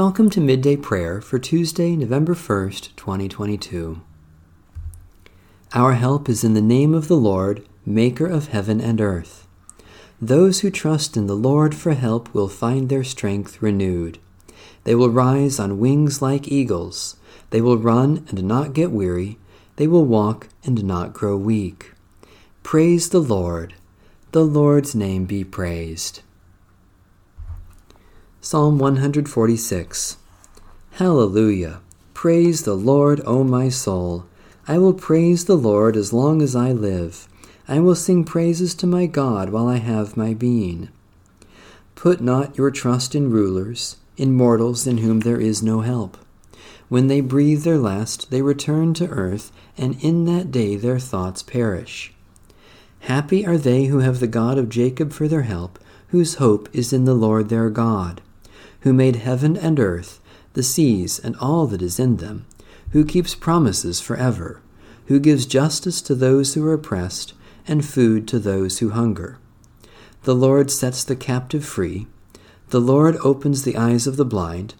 Welcome to Midday Prayer for Tuesday, November 1st, 2022. Our help is in the name of the Lord, Maker of heaven and earth. Those who trust in the Lord for help will find their strength renewed. They will rise on wings like eagles. They will run and not get weary. They will walk and not grow weak. Praise the Lord. The Lord's name be praised. Psalm 146 Hallelujah! Praise the Lord, O my soul. I will praise the Lord as long as I live. I will sing praises to my God while I have my being. Put not your trust in rulers, in mortals in whom there is no help. When they breathe their last, they return to earth, and in that day their thoughts perish. Happy are they who have the God of Jacob for their help, whose hope is in the Lord their God who made heaven and earth, the seas, and all that is in them, who keeps promises forever, who gives justice to those who are oppressed, and food to those who hunger. The Lord sets the captive free. The Lord opens the eyes of the blind.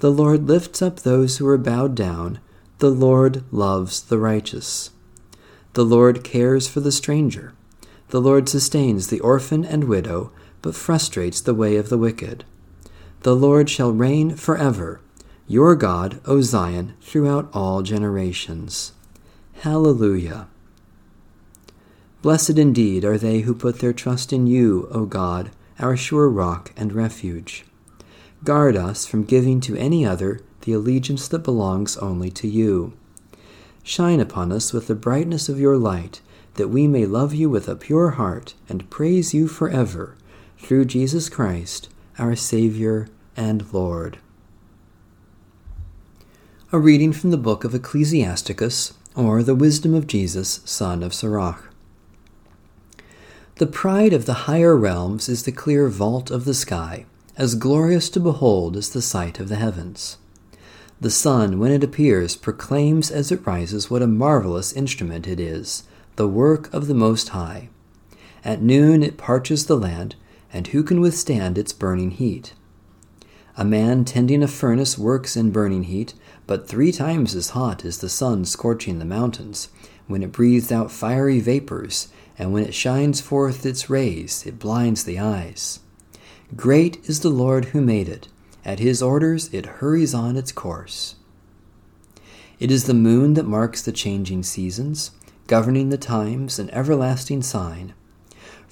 The Lord lifts up those who are bowed down. The Lord loves the righteous. The Lord cares for the stranger. The Lord sustains the orphan and widow, but frustrates the way of the wicked. The Lord shall reign forever, your God, O Zion, throughout all generations. Hallelujah. Blessed indeed are they who put their trust in you, O God, our sure rock and refuge. Guard us from giving to any other the allegiance that belongs only to you. Shine upon us with the brightness of your light, that we may love you with a pure heart and praise you forever, through Jesus Christ, our Savior and Lord. A reading from the book of Ecclesiasticus, or the Wisdom of Jesus, son of Sirach. The pride of the higher realms is the clear vault of the sky, as glorious to behold as the sight of the heavens. The sun, when it appears, proclaims as it rises what a marvelous instrument it is, the work of the Most High. At noon it parches the land, and who can withstand its burning heat? A man tending a furnace works in burning heat, but three times as hot is the sun scorching the mountains, when it breathes out fiery vapors, and when it shines forth its rays, it blinds the eyes. Great is the Lord who made it. At his orders it hurries on its course. It is the moon that marks the changing seasons, governing the times, an everlasting sign.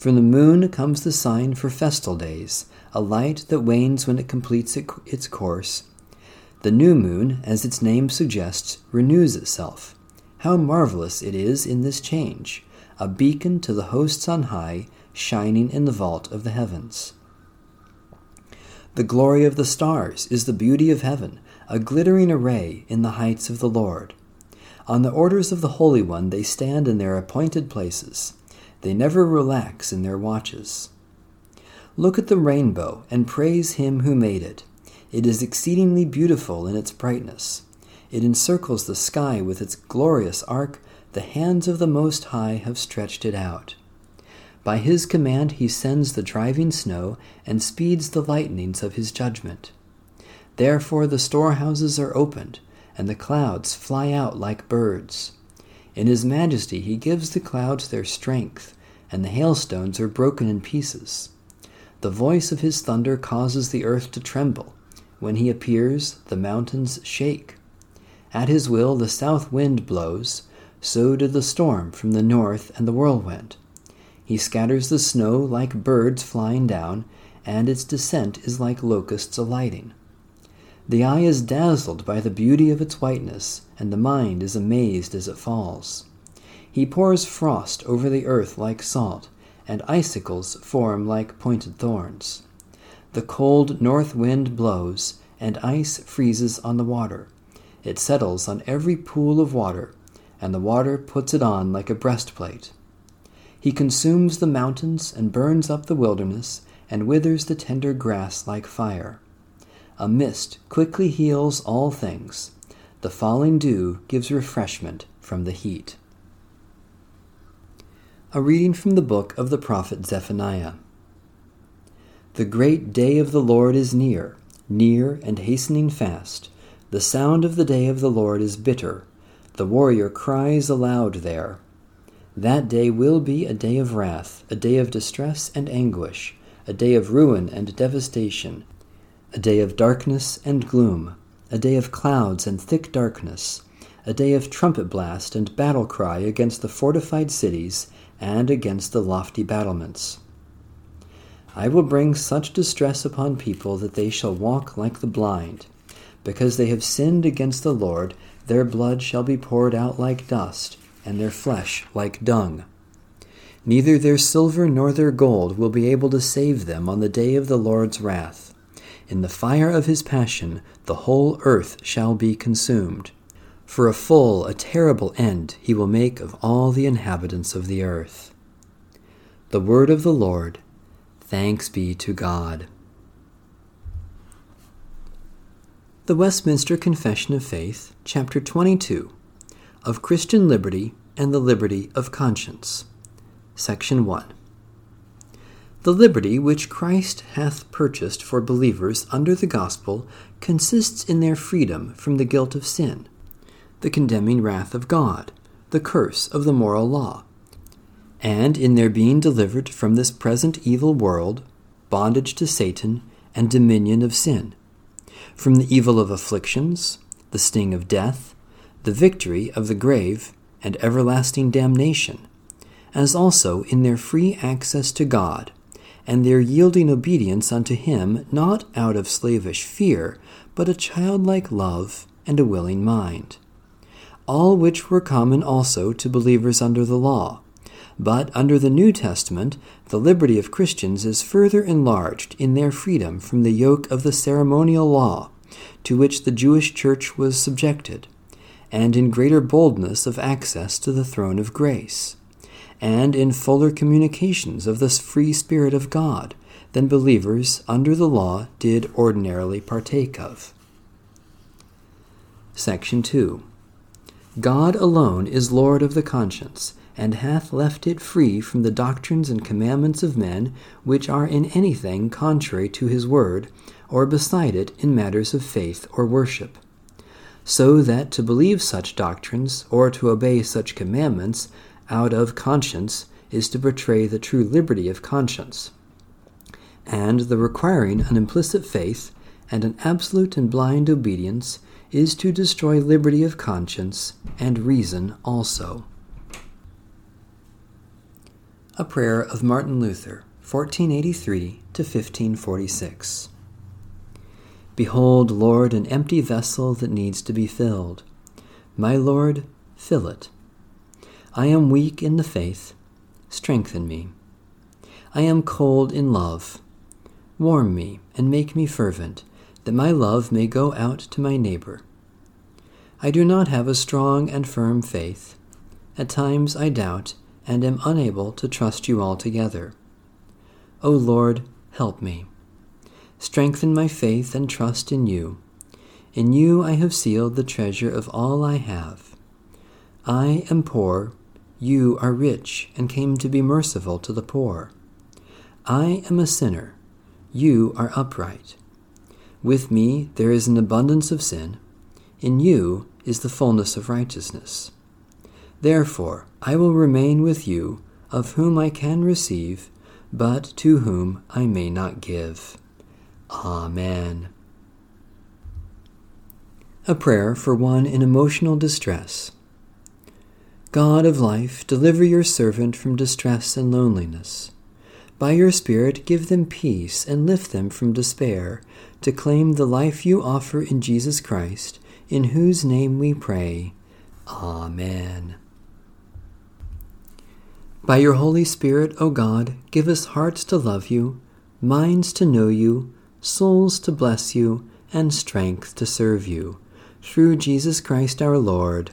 From the moon comes the sign for festal days, a light that wanes when it completes its course. The new moon, as its name suggests, renews itself. How marvelous it is in this change, a beacon to the hosts on high, shining in the vault of the heavens. The glory of the stars is the beauty of heaven, a glittering array in the heights of the Lord. On the orders of the Holy One they stand in their appointed places. They never relax in their watches. Look at the rainbow and praise him who made it. It is exceedingly beautiful in its brightness. It encircles the sky with its glorious arc. The hands of the Most High have stretched it out. By his command he sends the driving snow and speeds the lightnings of his judgment. Therefore the storehouses are opened, and the clouds fly out like birds. In his majesty he gives the clouds their strength, and the hailstones are broken in pieces. The voice of his thunder causes the earth to tremble. When he appears, the mountains shake. At his will, the south wind blows. So did the storm from the north and the whirlwind. He scatters the snow like birds flying down, and its descent is like locusts alighting. The eye is dazzled by the beauty of its whiteness, and the mind is amazed as it falls. He pours frost over the earth like salt and icicles form like pointed thorns. The cold north wind blows, and ice freezes on the water. It settles on every pool of water, and the water puts it on like a breastplate. He consumes the mountains and burns up the wilderness, and withers the tender grass like fire. A mist quickly heals all things. The falling dew gives refreshment from the heat. A reading from the book of the prophet Zephaniah. The great day of the Lord is near. near and hastening fast. The sound of the day of the Lord is bitter. The warrior cries aloud there. That day will be a day of wrath, a day of distress and anguish, a day of ruin and devastation, a day of darkness and gloom, a day of clouds and thick darkness, a day of trumpet blast and battle cry against the fortified cities and against the lofty battlements. I will bring such distress upon people that they shall walk like the blind. Because they have sinned against the Lord, their blood shall be poured out like dust, and their flesh like dung. Neither their silver nor their gold will be able to save them on the day of the Lord's wrath. In the fire of his passion, the whole earth shall be consumed. For a full, a terrible end he will make of all the inhabitants of the earth. The word of the Lord. Thanks be to God. The Westminster Confession of Faith, Chapter 22, of Christian Liberty and the Liberty of Conscience. Section 1. The liberty which Christ hath purchased for believers under the gospel consists in their freedom from the guilt of sin, the condemning wrath of God, the curse of the moral law, and in their being delivered from this present evil world, bondage to Satan, and dominion of sin, from the evil of afflictions, the sting of death, the victory of the grave, and everlasting damnation, as also in their free access to God, and their yielding obedience unto Him not out of slavish fear, but a childlike love and a willing mind. All which were common also to believers under the law but under the New Testament, the liberty of Christians is further enlarged in their freedom from the yoke of the ceremonial law to which the Jewish church was subjected, and in greater boldness of access to the throne of grace, and in fuller communications of the free Spirit of God than believers under the law did ordinarily partake of. Section 2 God alone is Lord of the conscience and hath left it free from the doctrines and commandments of men which are in anything contrary to his word, or beside it in matters of faith or worship. So that to believe such doctrines, or to obey such commandments, out of conscience, is to betray the true liberty of conscience. And the requiring an implicit faith and an absolute and blind obedience is to destroy liberty of conscience and reason also. A prayer of Martin Luther, 1483 to 1546. Behold, Lord, an empty vessel that needs to be filled. My Lord, fill it. I am weak in the faith. Strengthen me. I am cold in love. Warm me and make me fervent, that my love may go out to my neighbor. I do not have a strong and firm faith. At times I doubt and am unable to trust you altogether. O Lord, help me. Strengthen my faith and trust in you. In you I have sealed the treasure of all I have. I am poor, you are rich, and came to be merciful to the poor. I am a sinner, you are upright. With me there is an abundance of sin, in you is the fullness of righteousness. Therefore, I will remain with you, of whom I can receive, but to whom I may not give. Amen. A prayer for one in emotional distress. God of life, deliver your servant from distress and loneliness. By your Spirit, give them peace and lift them from despair to claim the life you offer in Jesus Christ, in whose name we pray. Amen. By your Holy Spirit, O God, give us hearts to love you, minds to know you, souls to bless you, and strength to serve you. Through Jesus Christ our Lord.